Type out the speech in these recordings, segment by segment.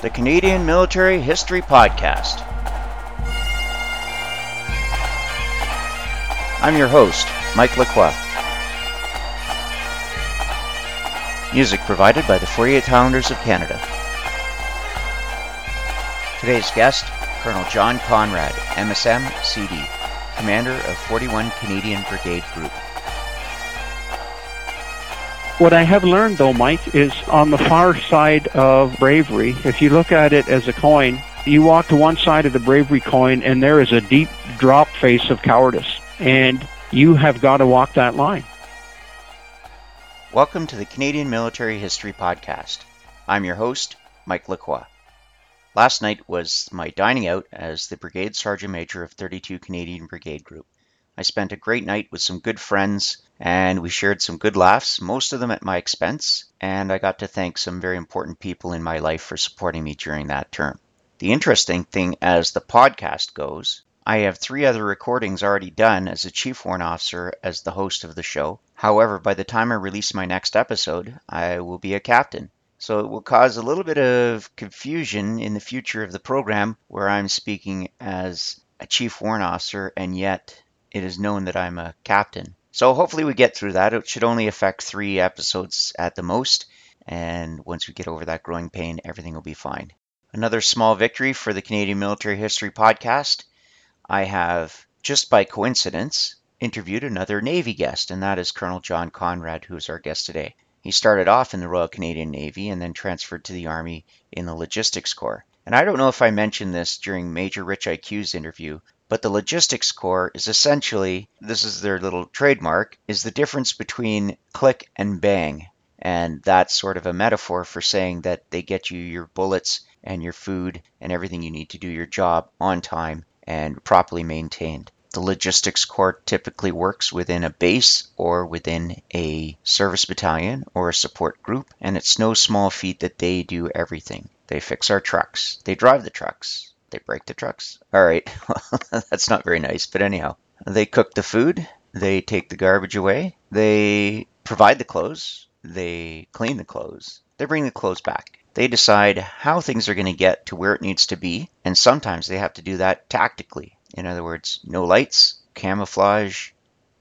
the Canadian Military History Podcast. I'm your host, Mike Lacroix. Music provided by the 48 Highlanders of Canada. Today's guest, Colonel John Conrad, MSM CD, Commander of 41 Canadian Brigade Group. What I have learned, though, Mike, is on the far side of bravery, if you look at it as a coin, you walk to one side of the bravery coin and there is a deep drop face of cowardice. And you have got to walk that line. Welcome to the Canadian Military History Podcast. I'm your host, Mike Lacroix. Last night was my dining out as the Brigade Sergeant Major of 32 Canadian Brigade Group. I spent a great night with some good friends and we shared some good laughs, most of them at my expense, and I got to thank some very important people in my life for supporting me during that term. The interesting thing as the podcast goes, I have three other recordings already done as a chief warrant officer as the host of the show. However, by the time I release my next episode, I will be a captain. So it will cause a little bit of confusion in the future of the program where I'm speaking as a chief warrant officer and yet it is known that I'm a captain. So hopefully we get through that. It should only affect three episodes at the most. And once we get over that growing pain, everything will be fine. Another small victory for the Canadian Military History Podcast. I have, just by coincidence, interviewed another Navy guest, and that is Colonel John Conrad, who is our guest today. He started off in the Royal Canadian Navy and then transferred to the Army in the Logistics Corps. And I don't know if I mentioned this during Major Rich IQ's interview, but the logistics corps is essentially, this is their little trademark, is the difference between click and bang. And that's sort of a metaphor for saying that they get you your bullets and your food and everything you need to do your job on time and properly maintained. The logistics corps typically works within a base or within a service battalion or a support group, and it's no small feat that they do everything. They fix our trucks, they drive the trucks, they break the trucks. All right. That's not very nice. But anyhow, they cook the food. They take the garbage away. They provide the clothes. They clean the clothes. They bring the clothes back. They decide how things are going to get to where it needs to be. And sometimes they have to do that tactically. In other words, no lights, camouflage,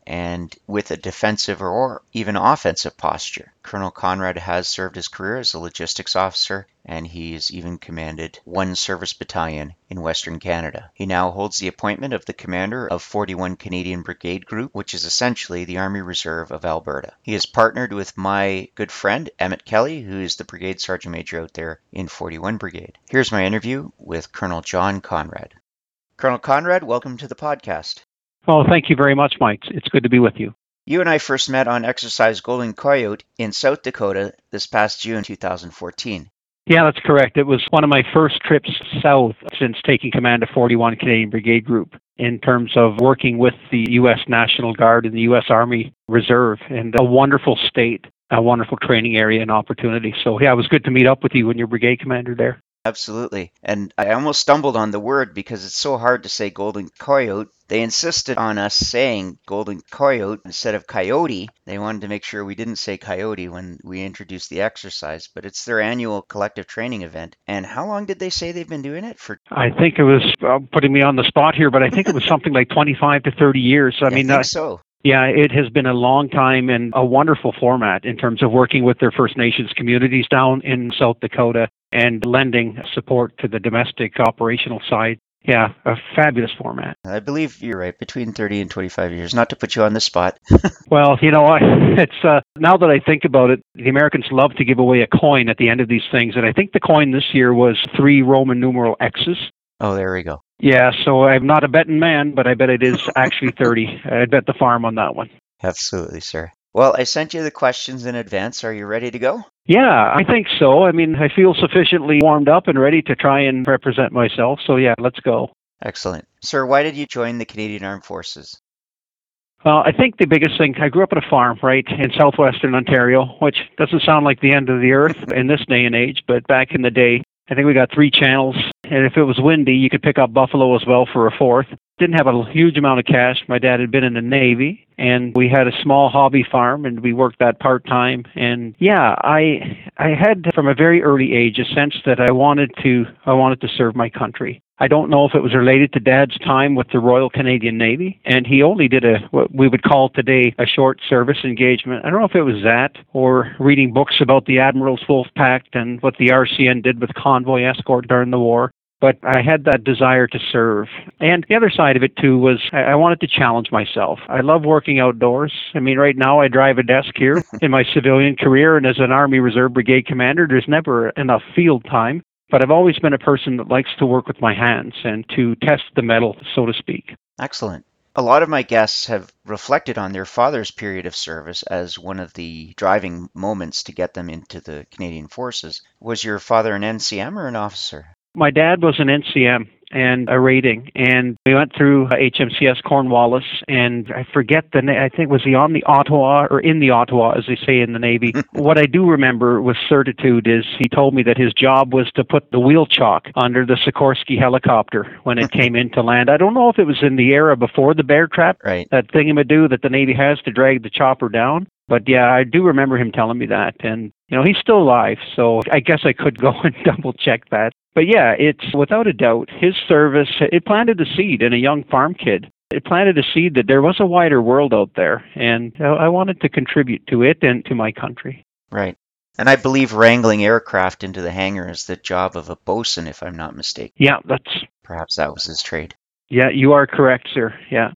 and with a defensive or even offensive posture. Colonel Conrad has served his career as a logistics officer and he's even commanded one service battalion in Western Canada. He now holds the appointment of the commander of 41 Canadian Brigade Group, which is essentially the Army Reserve of Alberta. He is partnered with my good friend Emmett Kelly, who is the Brigade Sergeant Major out there in 41 Brigade. Here's my interview with Colonel John Conrad. Colonel Conrad, welcome to the podcast. Well, thank you very much, Mike. It's good to be with you. You and I first met on Exercise Golden Coyote in South Dakota this past June 2014. Yeah, that's correct. It was one of my first trips south since taking command of 41 Canadian Brigade Group in terms of working with the U.S. National Guard and the U.S. Army Reserve and a wonderful state, a wonderful training area and opportunity. So, yeah, it was good to meet up with you and your brigade commander there. Absolutely. And I almost stumbled on the word because it's so hard to say golden coyote. They insisted on us saying golden coyote instead of coyote. They wanted to make sure we didn't say coyote when we introduced the exercise, but it's their annual collective training event. And how long did they say they've been doing it for? I think it was uh, putting me on the spot here, but I think it was something like 25 to 30 years. I, I mean, think uh, so. Yeah, it has been a long time and a wonderful format in terms of working with their First Nations communities down in South Dakota and lending support to the domestic operational side. Yeah, a fabulous format. I believe you're right, between 30 and 25 years. Not to put you on the spot. well, you know, I, it's uh, now that I think about it, the Americans love to give away a coin at the end of these things, and I think the coin this year was three Roman numeral X's. Oh, there we go. Yeah, so I'm not a betting man, but I bet it is actually 30. I'd bet the farm on that one. Absolutely, sir. Well, I sent you the questions in advance. Are you ready to go? Yeah, I think so. I mean, I feel sufficiently warmed up and ready to try and represent myself. So, yeah, let's go. Excellent. Sir, why did you join the Canadian Armed Forces? Well, I think the biggest thing, I grew up on a farm, right, in southwestern Ontario, which doesn't sound like the end of the earth in this day and age, but back in the day, I think we got three channels, and if it was windy, you could pick up buffalo as well for a fourth. Didn't have a huge amount of cash. My dad had been in the Navy, and we had a small hobby farm, and we worked that part time. And yeah, I I had from a very early age a sense that I wanted to I wanted to serve my country. I don't know if it was related to Dad's time with the Royal Canadian Navy, and he only did a what we would call today a short service engagement. I don't know if it was that or reading books about the Admiral's Wolf Pack and what the RCN did with convoy escort during the war. But I had that desire to serve. And the other side of it, too, was I wanted to challenge myself. I love working outdoors. I mean, right now I drive a desk here in my civilian career, and as an Army Reserve Brigade commander, there's never enough field time. But I've always been a person that likes to work with my hands and to test the metal, so to speak. Excellent. A lot of my guests have reflected on their father's period of service as one of the driving moments to get them into the Canadian Forces. Was your father an NCM or an officer? My dad was an NCM and a rating. And we went through uh, HMCS Cornwallis, and I forget the name. I think was he on the Ottawa or in the Ottawa, as they say in the Navy. what I do remember with certitude is he told me that his job was to put the wheel chock under the Sikorsky helicopter when it came into land. I don't know if it was in the era before the bear trap, right. that thingamadoo that the Navy has to drag the chopper down. But yeah, I do remember him telling me that. And, you know, he's still alive, so I guess I could go and double check that. But yeah, it's without a doubt his service, it planted a seed in a young farm kid. It planted a seed that there was a wider world out there, and I wanted to contribute to it and to my country. Right. And I believe wrangling aircraft into the hangar is the job of a bosun, if I'm not mistaken. Yeah, that's. Perhaps that was his trade. Yeah, you are correct, sir. Yeah.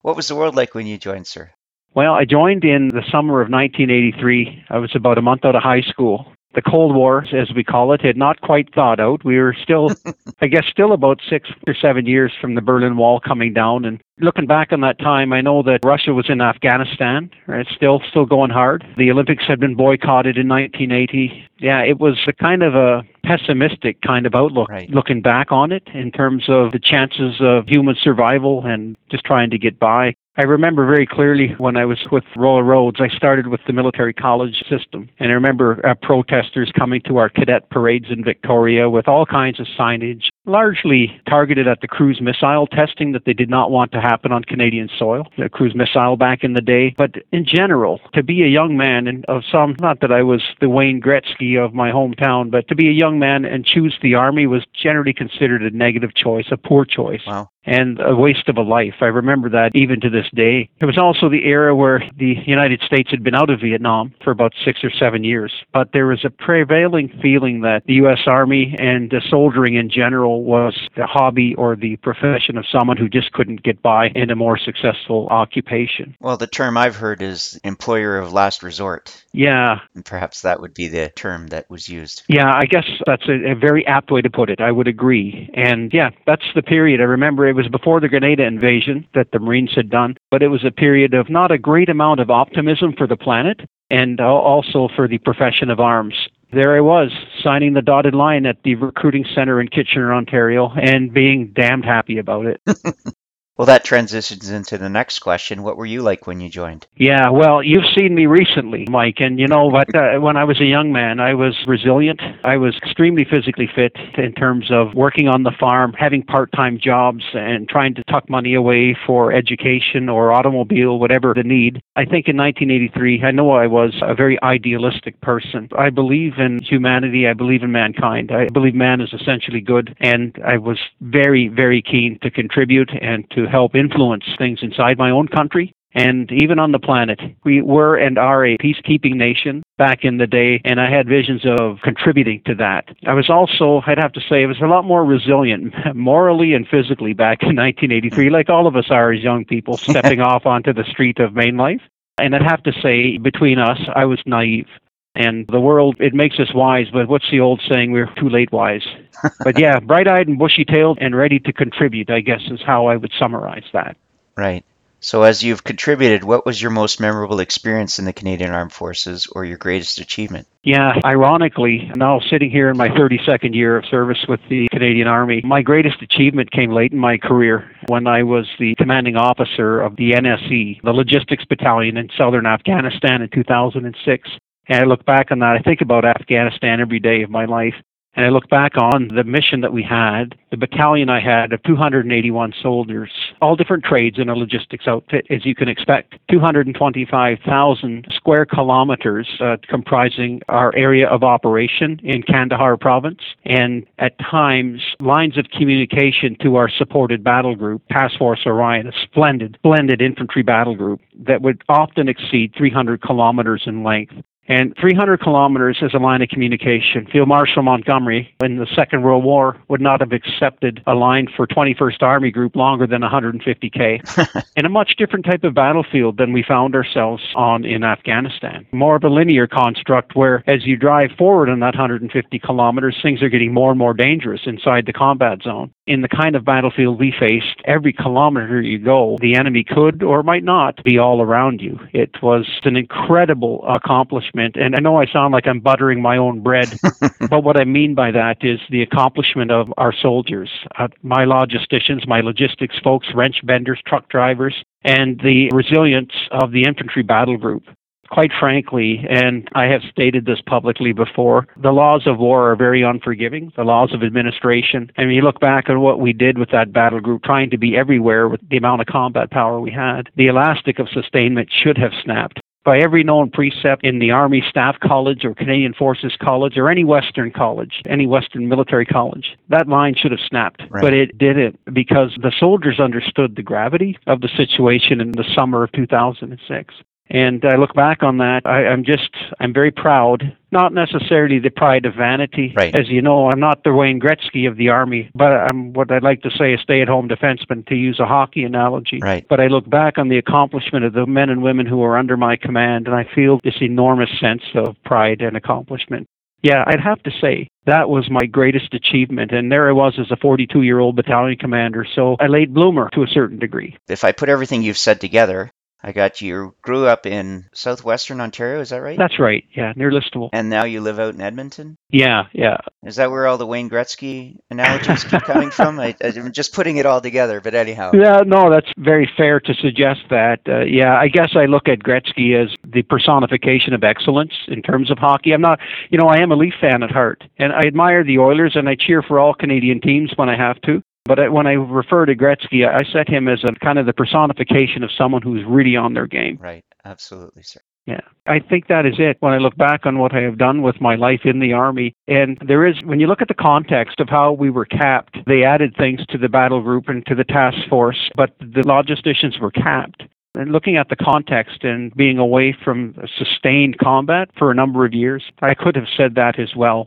What was the world like when you joined, sir? Well, I joined in the summer of 1983. I was about a month out of high school the Cold War, as we call it, had not quite thawed out. We were still, I guess, still about six or seven years from the Berlin Wall coming down. And looking back on that time, I know that Russia was in Afghanistan, right? Still, still going hard. The Olympics had been boycotted in 1980. Yeah, it was a kind of a pessimistic kind of outlook right. looking back on it in terms of the chances of human survival and just trying to get by. I remember very clearly when I was with Royal Roads, I started with the military college system. And I remember uh, protesters coming to our cadet parades in Victoria with all kinds of signage, largely targeted at the cruise missile testing that they did not want to happen on Canadian soil, the cruise missile back in the day. But in general, to be a young man and of some, not that I was the Wayne Gretzky of my hometown, but to be a young man and choose the Army was generally considered a negative choice, a poor choice. Wow and a waste of a life. I remember that even to this day. It was also the era where the United States had been out of Vietnam for about six or seven years, but there was a prevailing feeling that the U.S. Army and the soldiering in general was the hobby or the profession of someone who just couldn't get by in a more successful occupation. Well, the term I've heard is employer of last resort. Yeah. And perhaps that would be the term that was used. Yeah, I guess that's a, a very apt way to put it. I would agree. And yeah, that's the period. I remember it was before the Grenada invasion that the Marines had done, but it was a period of not a great amount of optimism for the planet and also for the profession of arms. There I was, signing the dotted line at the recruiting center in Kitchener, Ontario, and being damned happy about it. Well, that transitions into the next question. What were you like when you joined? Yeah, well, you've seen me recently, Mike, and you know, but uh, when I was a young man, I was resilient. I was extremely physically fit in terms of working on the farm, having part-time jobs, and trying to tuck money away for education or automobile, whatever the need. I think in 1983, I know I was a very idealistic person. I believe in humanity. I believe in mankind. I believe man is essentially good, and I was very, very keen to contribute and to help influence things inside my own country and even on the planet. We were and are a peacekeeping nation back in the day, and I had visions of contributing to that. I was also, I'd have to say, I was a lot more resilient morally and physically back in 1983, like all of us are as young people stepping off onto the street of main life. And I'd have to say, between us, I was naive. And the world, it makes us wise, but what's the old saying? We're too late wise. but yeah, bright eyed and bushy tailed and ready to contribute, I guess, is how I would summarize that. Right. So, as you've contributed, what was your most memorable experience in the Canadian Armed Forces or your greatest achievement? Yeah, ironically, now sitting here in my 32nd year of service with the Canadian Army, my greatest achievement came late in my career when I was the commanding officer of the NSE, the Logistics Battalion in southern Afghanistan in 2006. And I look back on that, I think about Afghanistan every day of my life. And I look back on the mission that we had, the battalion I had of 281 soldiers, all different trades in a logistics outfit, as you can expect. 225,000 square kilometers uh, comprising our area of operation in Kandahar province, and at times lines of communication to our supported battle group, Task Force Orion, a splendid, splendid infantry battle group that would often exceed 300 kilometers in length. And 300 kilometers is a line of communication. Field Marshal Montgomery in the Second World War would not have accepted a line for 21st Army Group longer than 150K. in a much different type of battlefield than we found ourselves on in Afghanistan. More of a linear construct where as you drive forward on that 150 kilometers, things are getting more and more dangerous inside the combat zone. In the kind of battlefield we faced, every kilometer you go, the enemy could or might not be all around you. It was an incredible accomplishment. And I know I sound like I'm buttering my own bread, but what I mean by that is the accomplishment of our soldiers, uh, my logisticians, my logistics folks, wrench benders, truck drivers, and the resilience of the infantry battle group quite frankly, and I have stated this publicly before, the laws of war are very unforgiving, the laws of administration. And when you look back at what we did with that battle group, trying to be everywhere with the amount of combat power we had, the elastic of sustainment should have snapped by every known precept in the Army Staff College or Canadian Forces College or any Western college, any Western military college. That line should have snapped, right. but it didn't because the soldiers understood the gravity of the situation in the summer of 2006. And I look back on that, I, I'm just, I'm very proud. Not necessarily the pride of vanity. Right. As you know, I'm not the Wayne Gretzky of the Army, but I'm what I'd like to say a stay at home defenseman, to use a hockey analogy. Right. But I look back on the accomplishment of the men and women who are under my command, and I feel this enormous sense of pride and accomplishment. Yeah, I'd have to say that was my greatest achievement. And there I was as a 42 year old battalion commander. So a late bloomer to a certain degree. If I put everything you've said together, I got you. Grew up in southwestern Ontario, is that right? That's right. Yeah, near Listowel. And now you live out in Edmonton. Yeah, yeah. Is that where all the Wayne Gretzky analogies keep coming from? I, am just putting it all together, but anyhow. Yeah, no, that's very fair to suggest that. Uh, yeah, I guess I look at Gretzky as the personification of excellence in terms of hockey. I'm not, you know, I am a Leaf fan at heart, and I admire the Oilers, and I cheer for all Canadian teams when I have to. But when I refer to Gretzky, I set him as a kind of the personification of someone who's really on their game. Right. Absolutely, sir. Yeah, I think that is it when I look back on what I have done with my life in the Army. And there is, when you look at the context of how we were capped, they added things to the battle group and to the task force, but the logisticians were capped. And looking at the context and being away from sustained combat for a number of years, I could have said that as well.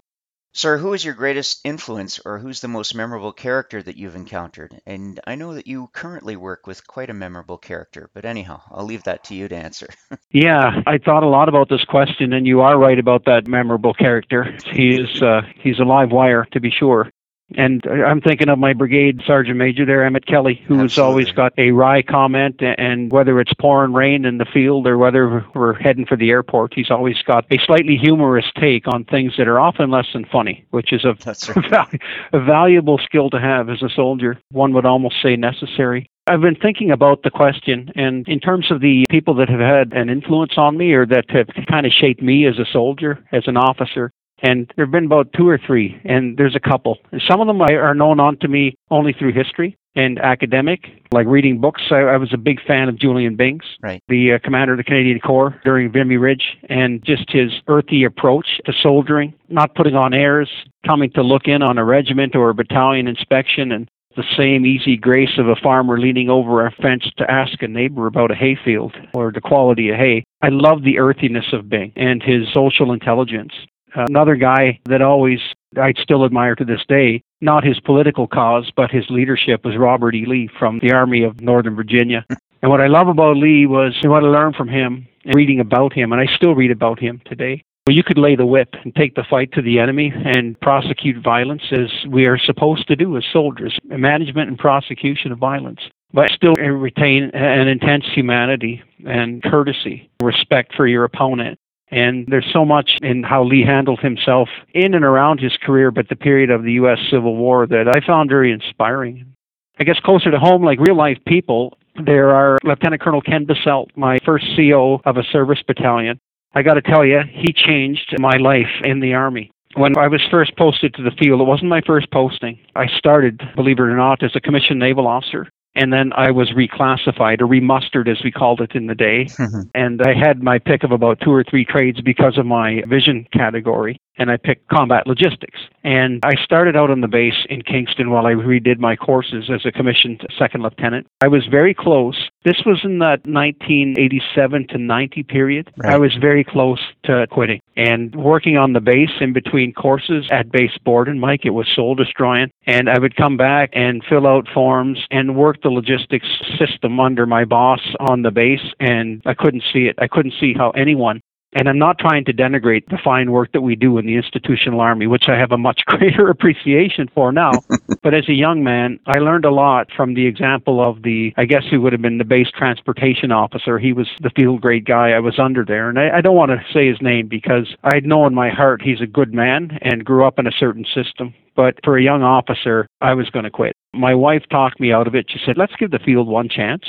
Sir, who is your greatest influence or who's the most memorable character that you've encountered? And I know that you currently work with quite a memorable character, but anyhow, I'll leave that to you to answer. yeah, I thought a lot about this question, and you are right about that memorable character. He is uh, he's a live wire, to be sure. And I'm thinking of my brigade sergeant major there, Emmett Kelly, who has always got a wry comment. And whether it's pouring rain in the field or whether we're heading for the airport, he's always got a slightly humorous take on things that are often less than funny, which is a, right. a valuable skill to have as a soldier. One would almost say necessary. I've been thinking about the question, and in terms of the people that have had an influence on me or that have kind of shaped me as a soldier, as an officer, and there have been about two or three, and there's a couple. And Some of them are known on to me only through history and academic, like reading books. I, I was a big fan of Julian Byng, right. the uh, commander of the Canadian Corps during Vimy Ridge, and just his earthy approach to soldiering, not putting on airs, coming to look in on a regiment or a battalion inspection, and the same easy grace of a farmer leaning over a fence to ask a neighbor about a hayfield or the quality of hay. I love the earthiness of Byng and his social intelligence. Another guy that always I still admire to this day, not his political cause, but his leadership was Robert E. Lee from the Army of Northern Virginia. and what I love about Lee was what I learned from him, reading about him, and I still read about him today. Well, you could lay the whip and take the fight to the enemy and prosecute violence as we are supposed to do as soldiers, management and prosecution of violence, but still retain an intense humanity and courtesy, respect for your opponent. And there's so much in how Lee handled himself in and around his career, but the period of the U.S. Civil War that I found very inspiring. I guess closer to home, like real life people, there are Lieutenant Colonel Ken Basselt, my first CO of a service battalion. I got to tell you, he changed my life in the Army. When I was first posted to the field, it wasn't my first posting. I started, believe it or not, as a commissioned naval officer and then I was reclassified or remustered as we called it in the day. Mm-hmm. and I had my pick of about two or three trades because of my vision category and I picked combat logistics. And I started out on the base in Kingston while I redid my courses as a commissioned second lieutenant. I was very close. This was in that 1987 to 90 period. Right. I was very close to quitting and working on the base in between courses at base Borden, Mike. It was soul destroying. And I would come back and fill out forms and work the logistics system under my boss on the base. And I couldn't see it. I couldn't see how anyone and I'm not trying to denigrate the fine work that we do in the institutional army, which I have a much greater appreciation for now. but as a young man, I learned a lot from the example of the, I guess who would have been the base transportation officer. He was the field grade guy I was under there. And I, I don't want to say his name because I know in my heart he's a good man and grew up in a certain system. But for a young officer, I was going to quit. My wife talked me out of it. She said, let's give the field one chance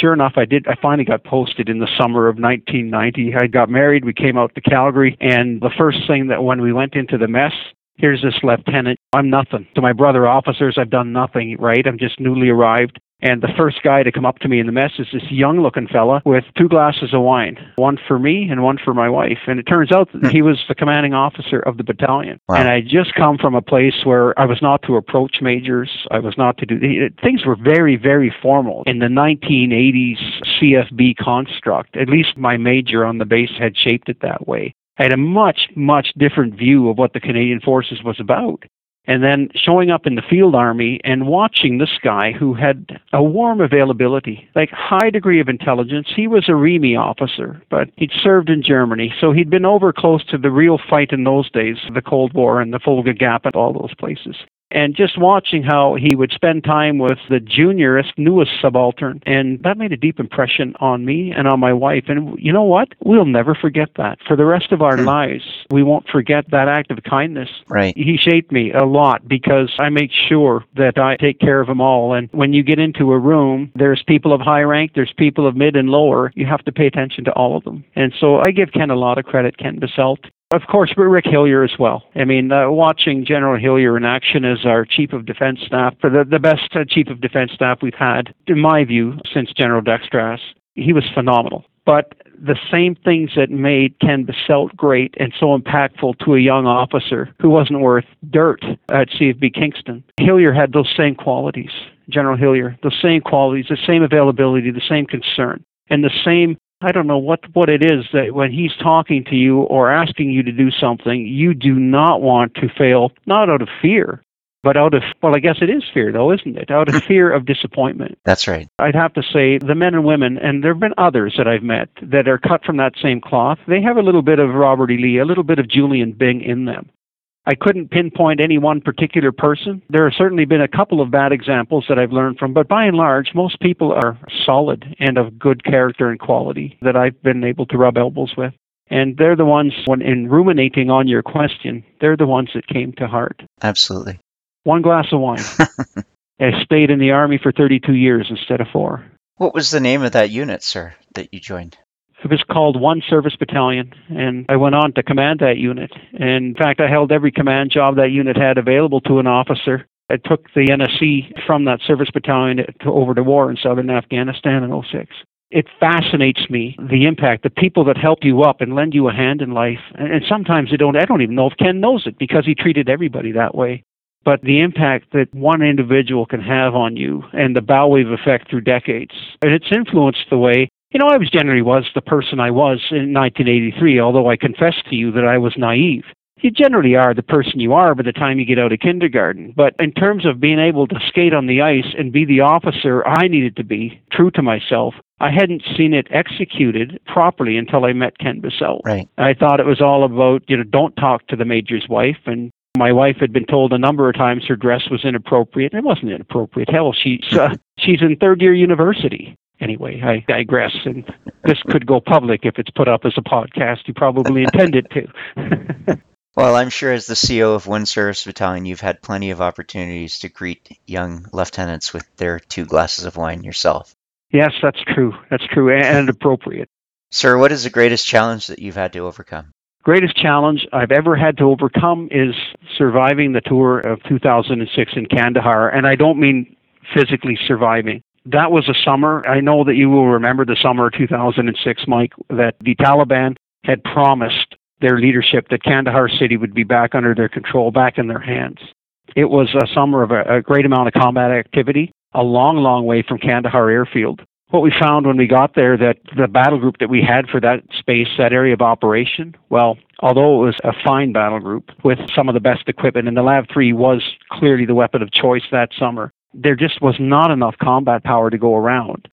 sure enough, I did. I finally got posted in the summer of 1990. I got married. We came out to Calgary, and the first thing that when we went into the mess, here's this lieutenant. I'm nothing. To my brother officers, I've done nothing, right? I'm just newly arrived. And the first guy to come up to me in the mess is this young looking fella with two glasses of wine, one for me and one for my wife. And it turns out that hmm. he was the commanding officer of the battalion. Wow. And I just come from a place where I was not to approach majors. I was not to do things were very, very formal in the 1980s CFB construct. At least my major on the base had shaped it that way. I had a much, much different view of what the Canadian Forces was about and then showing up in the field army and watching this guy who had a warm availability, like high degree of intelligence. He was a REME officer, but he'd served in Germany, so he'd been over close to the real fight in those days, the Cold War and the Fulda Gap and all those places and just watching how he would spend time with the juniorest, newest subaltern, and that made a deep impression on me and on my wife. And you know what? We'll never forget that. For the rest of our Hmm. lives, we won't forget that act of kindness. Right. He shaped me a lot because I make sure that I take care of them all. And when you get into a room, there's people of high rank, there's people of mid and lower. You have to pay attention to all of them. And so I give Ken a lot of credit, Ken Basselt. Of course, we're Rick Hillier as well. I mean, uh, watching General Hillier in action as our Chief of Defense Staff, for the, the best uh, Chief of Defense Staff we've had, in my view, since General Dextraze, he was phenomenal. But the same things that made Ken Basselt great and so impactful to a young officer who wasn't worth dirt at CFB Kingston, Hillier had those same qualities. General Hillier, those same qualities, the same availability, the same concern, and the same I don't know what what it is that when he's talking to you or asking you to do something, you do not want to fail, not out of fear, but out of well, I guess it is fear though, isn't it? Out of fear of disappointment. That's right. I'd have to say the men and women, and there have been others that I've met that are cut from that same cloth. They have a little bit of Robert E. Lee, a little bit of Julian Byng in them. I couldn't pinpoint any one particular person. There have certainly been a couple of bad examples that I've learned from, but by and large, most people are solid and of good character and quality that I've been able to rub elbows with. And they're the ones, when in ruminating on your question, they're the ones that came to heart. Absolutely. One glass of wine. I stayed in the Army for 32 years instead of four. What was the name of that unit, sir, that you joined? It was called One Service Battalion, and I went on to command that unit. And in fact, I held every command job that unit had available to an officer. I took the NSE from that service battalion to, over to war in southern Afghanistan in 06. It fascinates me the impact, the people that help you up and lend you a hand in life. And, and sometimes they don't. I don't even know if Ken knows it because he treated everybody that way. But the impact that one individual can have on you and the bow wave effect through decades, and it's influenced the way you know, I was generally was the person I was in 1983, although I confess to you that I was naive. You generally are the person you are by the time you get out of kindergarten. But in terms of being able to skate on the ice and be the officer I needed to be, true to myself, I hadn't seen it executed properly until I met Ken Basselt. Right. I thought it was all about, you know, don't talk to the major's wife. And my wife had been told a number of times her dress was inappropriate. It wasn't inappropriate. Hell, she's uh, she's in third year university anyway, I digress, and this could go public if it's put up as a podcast. You probably intend it to. well, I'm sure as the CO of one service battalion, you've had plenty of opportunities to greet young lieutenants with their two glasses of wine yourself. Yes, that's true. That's true and appropriate. Sir, what is the greatest challenge that you've had to overcome? Greatest challenge I've ever had to overcome is surviving the tour of 2006 in Kandahar, and I don't mean physically surviving. That was a summer. I know that you will remember the summer of 2006, Mike, that the Taliban had promised their leadership that Kandahar city would be back under their control, back in their hands. It was a summer of a, a great amount of combat activity, a long, long way from Kandahar airfield. What we found when we got there that the battle group that we had for that space, that area of operation, well, although it was a fine battle group with some of the best equipment, and the LAV 3 was clearly the weapon of choice that summer, there just was not enough combat power to go around.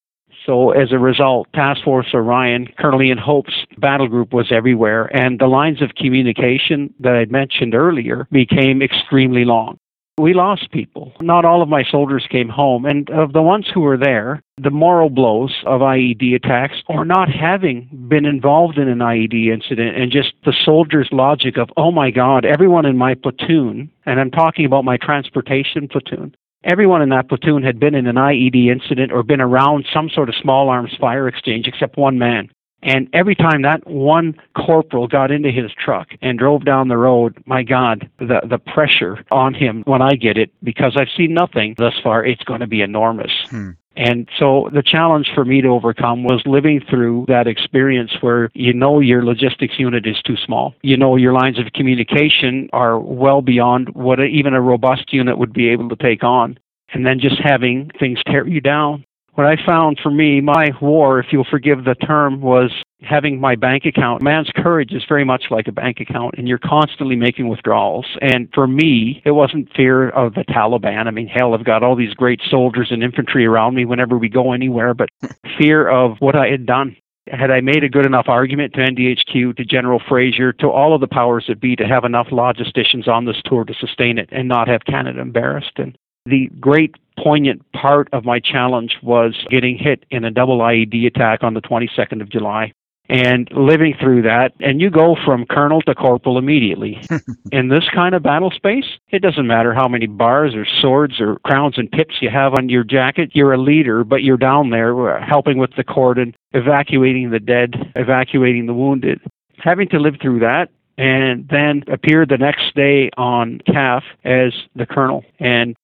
So as a result, Task Force Orion, Colonel Ian Hope's battle group was everywhere, and the lines of communication that I'd mentioned earlier became extremely long. We lost people. Not all of my soldiers came home, and of the ones who were there, the moral blows of IED attacks or not having been involved in an IED incident and just the soldier's logic of, oh my God, everyone in my platoon, and I'm talking about my transportation platoon, everyone in that platoon had been in an IED incident or been around some sort of small arms fire exchange except one man. And every time that one corporal got into his truck and drove down the road, my God, the, the pressure on him when I get it, because I've seen nothing thus far, it's going to be enormous. Hmm. And so the challenge for me to overcome was living through that experience where you know your logistics unit is too small. You know your lines of communication are well beyond what even a robust unit would be able to take on. And then just having things tear you down what I found for me, my war, if you'll forgive the term, was having my bank account. Man's courage is very much like a bank account, and you're constantly making withdrawals. And for me, it wasn't fear of the Taliban. I mean, hell, I've got all these great soldiers and infantry around me whenever we go anywhere, but fear of what I had done. Had I made a good enough argument to NDHQ, to General Fraser, to all of the powers that be to have enough logisticians on this tour to sustain it and not have Canada embarrassed? And the great poignant part of my challenge was getting hit in a double IED attack on the 22nd of July and living through that. And you go from colonel to corporal immediately. in this kind of battle space, it doesn't matter how many bars or swords or crowns and pips you have on your jacket. You're a leader, but you're down there uh, helping with the cordon, evacuating the dead, evacuating the wounded. Having to live through that and then appear the next day on KAF as the colonel and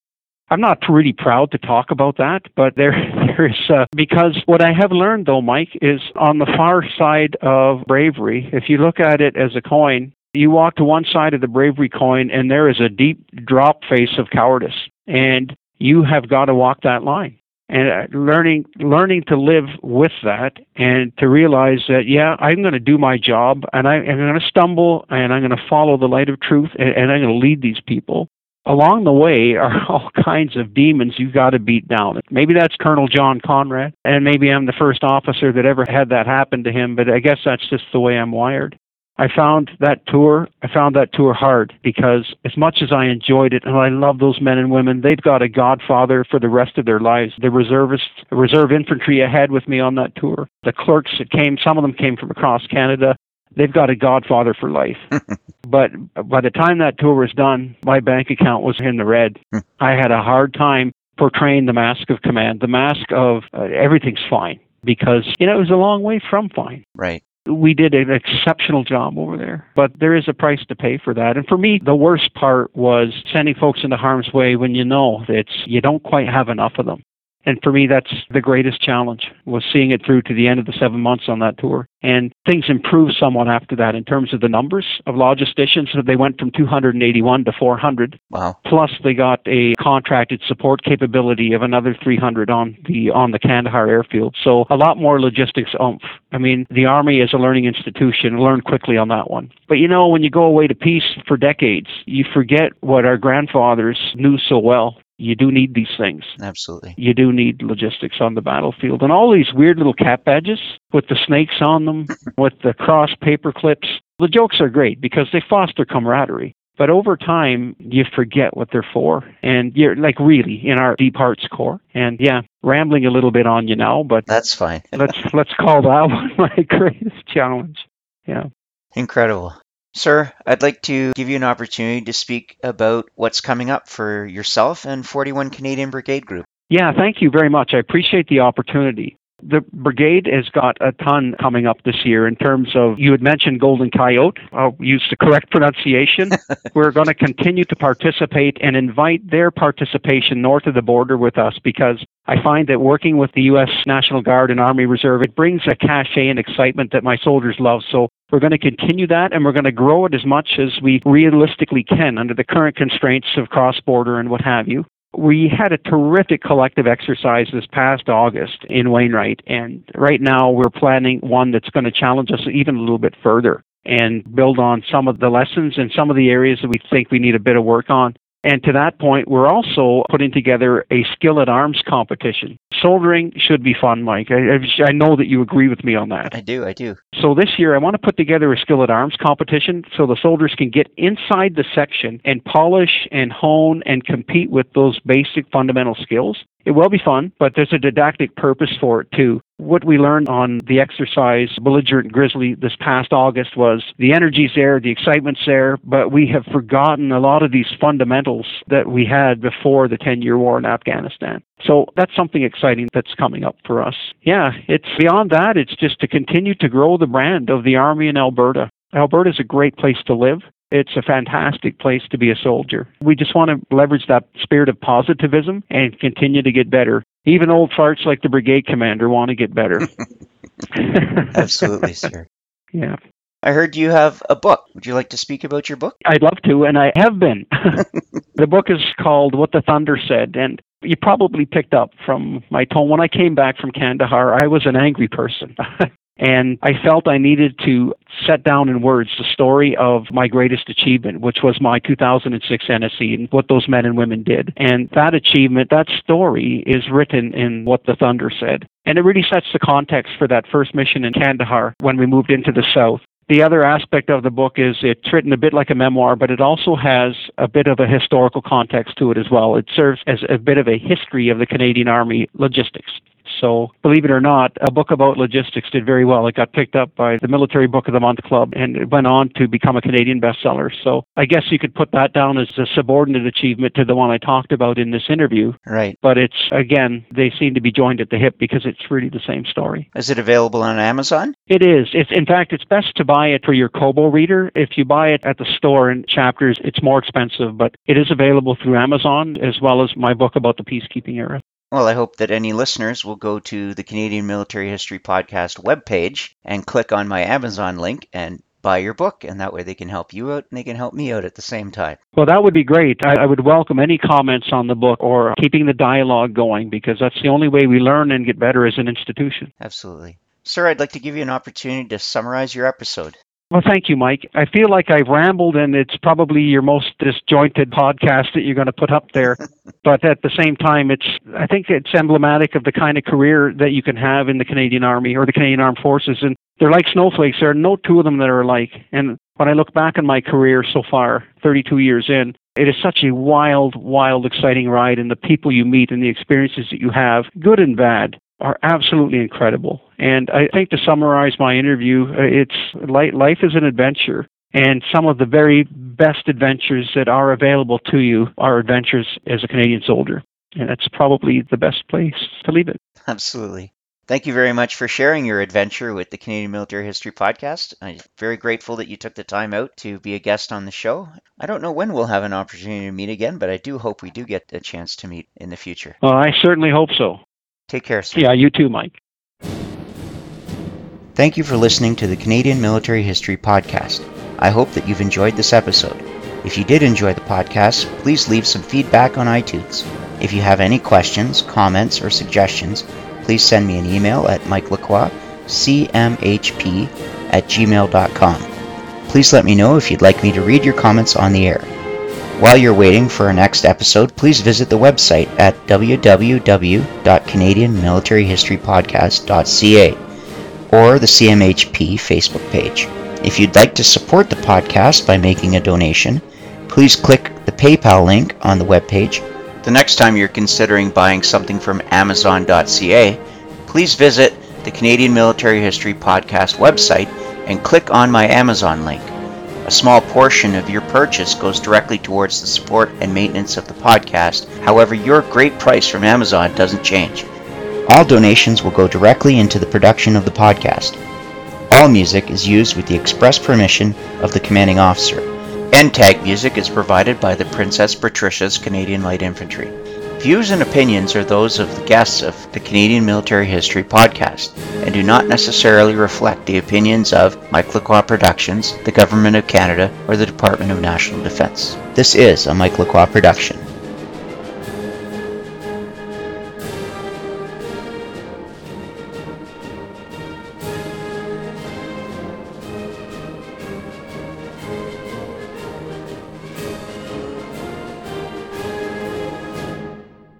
I'm not really proud to talk about that, but there, there is uh, because what I have learned though, Mike, is on the far side of bravery. If you look at it as a coin, you walk to one side of the bravery coin, and there is a deep drop face of cowardice, and you have got to walk that line. And uh, learning, learning to live with that, and to realize that, yeah, I'm going to do my job, and I, am going to stumble, and I'm going to follow the light of truth, and, and I'm going to lead these people along the way are all kinds of demons you've got to beat down. Maybe that's Colonel John Conrad, and maybe I'm the first officer that ever had that happen to him, but I guess that's just the way I'm wired. I found that tour, I found that tour hard because as much as I enjoyed it and I love those men and women, they've got a godfather for the rest of their lives. The reservists, the reserve infantry I had with me on that tour, the clerks that came, some of them came from across Canada they've got a godfather for life. but by the time that tour was done, my bank account was in the red. I had a hard time portraying the mask of command, the mask of uh, everything's fine, because you know it was a long way from fine. Right. We did an exceptional job over there, but there is a price to pay for that. And for me, the worst part was sending folks into harm's way when you know that you don't quite have enough of them. And for me, that's the greatest challenge was seeing it through to the end of the seven months on that tour. And things improved somewhat after that in terms of the numbers of logisticians. So they went from 281 to 400. Wow. Plus, they got a contracted support capability of another 300 on the on the Kandahar airfield. So a lot more logistics oomph. I mean, the Army is a learning institution. Learned quickly on that one. But you know, when you go away to peace for decades, you forget what our grandfathers knew so well you do need these things. Absolutely. You do need logistics on the battlefield. And all these weird little cap badges with the snakes on them, with the cross paper clips. The jokes are great because they foster camaraderie. But over time, you forget what they're for. And you're like really in our deep hearts core. And yeah, rambling a little bit on you now, but that's fine. let's let's call that one my greatest challenge. Yeah. Incredible. Sir, I'd like to give you an opportunity to speak about what's coming up for yourself and 41 Canadian Brigade Group. Yeah, thank you very much. I appreciate the opportunity. The brigade has got a ton coming up this year in terms of, you had mentioned Golden Coyote. I'll use the correct pronunciation. We're going to continue to participate and invite their participation north of the border with us because I find that working with the U.S. National Guard and Army Reserve, it brings a cachet and excitement that my soldiers love. So we're going to continue that and we're going to grow it as much as we realistically can under the current constraints of cross border and what have you. We had a terrific collective exercise this past August in Wainwright, and right now we're planning one that's going to challenge us even a little bit further and build on some of the lessons and some of the areas that we think we need a bit of work on. And to that point, we're also putting together a skill at arms competition. Soldering should be fun, Mike. I, I, know that you agree with me on that. I do, I do. So this year, I want to put together a skill at arms competition so the soldiers can get inside the section and polish and hone and compete with those basic fundamental skills. It will be fun, but there's a didactic purpose for it too. What we learned on the exercise Belligerent Grizzly this past August was the energy's there, the excitement's there, but we have forgotten a lot of these fundamentals that we had before the 10 year war in Afghanistan. So that's something exciting that's coming up for us. Yeah, it's beyond that, it's just to continue to grow the brand of the Army in Alberta. Alberta is a great place to live. It's a fantastic place to be a soldier. We just want to leverage that spirit of positivism and continue to get better. Even old farts like the brigade commander want to get better. Absolutely, sir. Yeah. I heard you have a book. Would you like to speak about your book? I'd love to, and I have been. the book is called What the Thunder Said, and you probably picked up from my tone. When I came back from Kandahar, I was an angry person. And I felt I needed to set down in words the story of my greatest achievement, which was my 2006 NSE and what those men and women did. And that achievement, that story is written in what the Thunder said. And it really sets the context for that first mission in Kandahar when we moved into the South. The other aspect of the book is it's written a bit like a memoir, but it also has a bit of a historical context to it as well. It serves as a bit of a history of the Canadian Army logistics. So, believe it or not, a book about logistics did very well. It got picked up by the Military Book of the Month Club and it went on to become a Canadian bestseller. So, I guess you could put that down as a subordinate achievement to the one I talked about in this interview. Right. But it's, again, they seem to be joined at the hip because it's really the same story. Is it available on Amazon? It is. It's, in fact, it's best to buy it for your Kobo reader. If you buy it at the store in chapters, it's more expensive, but it is available through Amazon as well as my book about the peacekeeping era. Well, I hope that any listeners will go to the Canadian Military History Podcast webpage and click on my Amazon link and buy your book, and that way they can help you out and they can help me out at the same time. Well, that would be great. I, I, would welcome any comments on the book or keeping the dialogue going because that's the only way we learn and get better as an institution. Absolutely. Sir, I'd like to give you an opportunity to summarize your episode. Well, thank you, Mike. I feel like I've rambled, and it's probably your most disjointed podcast that you're going to put up there. but at the same time, it's I think it's emblematic of the kind of career that you can have in the Canadian Army or the Canadian Armed Forces. And they're like snowflakes. There are no two of them that are alike. And when I look back on my career so far, 32 years in, it is such a wild, wild, exciting ride, and the people you meet and the experiences that you have, good and bad, are absolutely incredible. And I think to summarize my interview, uh, it's life is an adventure. And some of the very best adventures that are available to you are adventures as a Canadian soldier. And that's probably the best place to leave it. Absolutely. Thank you very much for sharing your adventure with the Canadian Military History Podcast. I'm very grateful that you took the time out to be a guest on the show. I don't know when we'll have an opportunity to meet again, but I do hope we do get a chance to meet in the future. Well, I certainly hope so. Take care, sir. Yeah, you too, Mike. Thank you for listening to the Canadian Military History Podcast. I hope that you've enjoyed this episode. If you did enjoy the podcast, please leave some feedback on iTunes. If you have any questions, comments, or suggestions, please send me an email at mikelacroix, cmhp at gmail.com. Please let me know if you'd like me to read your comments on the air. While you're waiting for our next episode, please visit the website at www.canadianmilitaryhistorypodcast.ca or the CMHP Facebook page. If you'd like to support the podcast by making a donation, please click the PayPal link on the webpage. The next time you're considering buying something from Amazon.ca, please visit the Canadian Military History Podcast website and click on my Amazon link. A small portion of your purchase goes directly towards the support and maintenance of the podcast. However, your great price from Amazon doesn't change. All donations will go directly into the production of the podcast. All music is used with the express permission of the commanding officer. End tag music is provided by the Princess Patricia's Canadian Light Infantry. Views and opinions are those of the guests of the Canadian Military History Podcast and do not necessarily reflect the opinions of Mike Lacroix Productions, the Government of Canada, or the Department of National Defence. This is a Mike Lacroix production.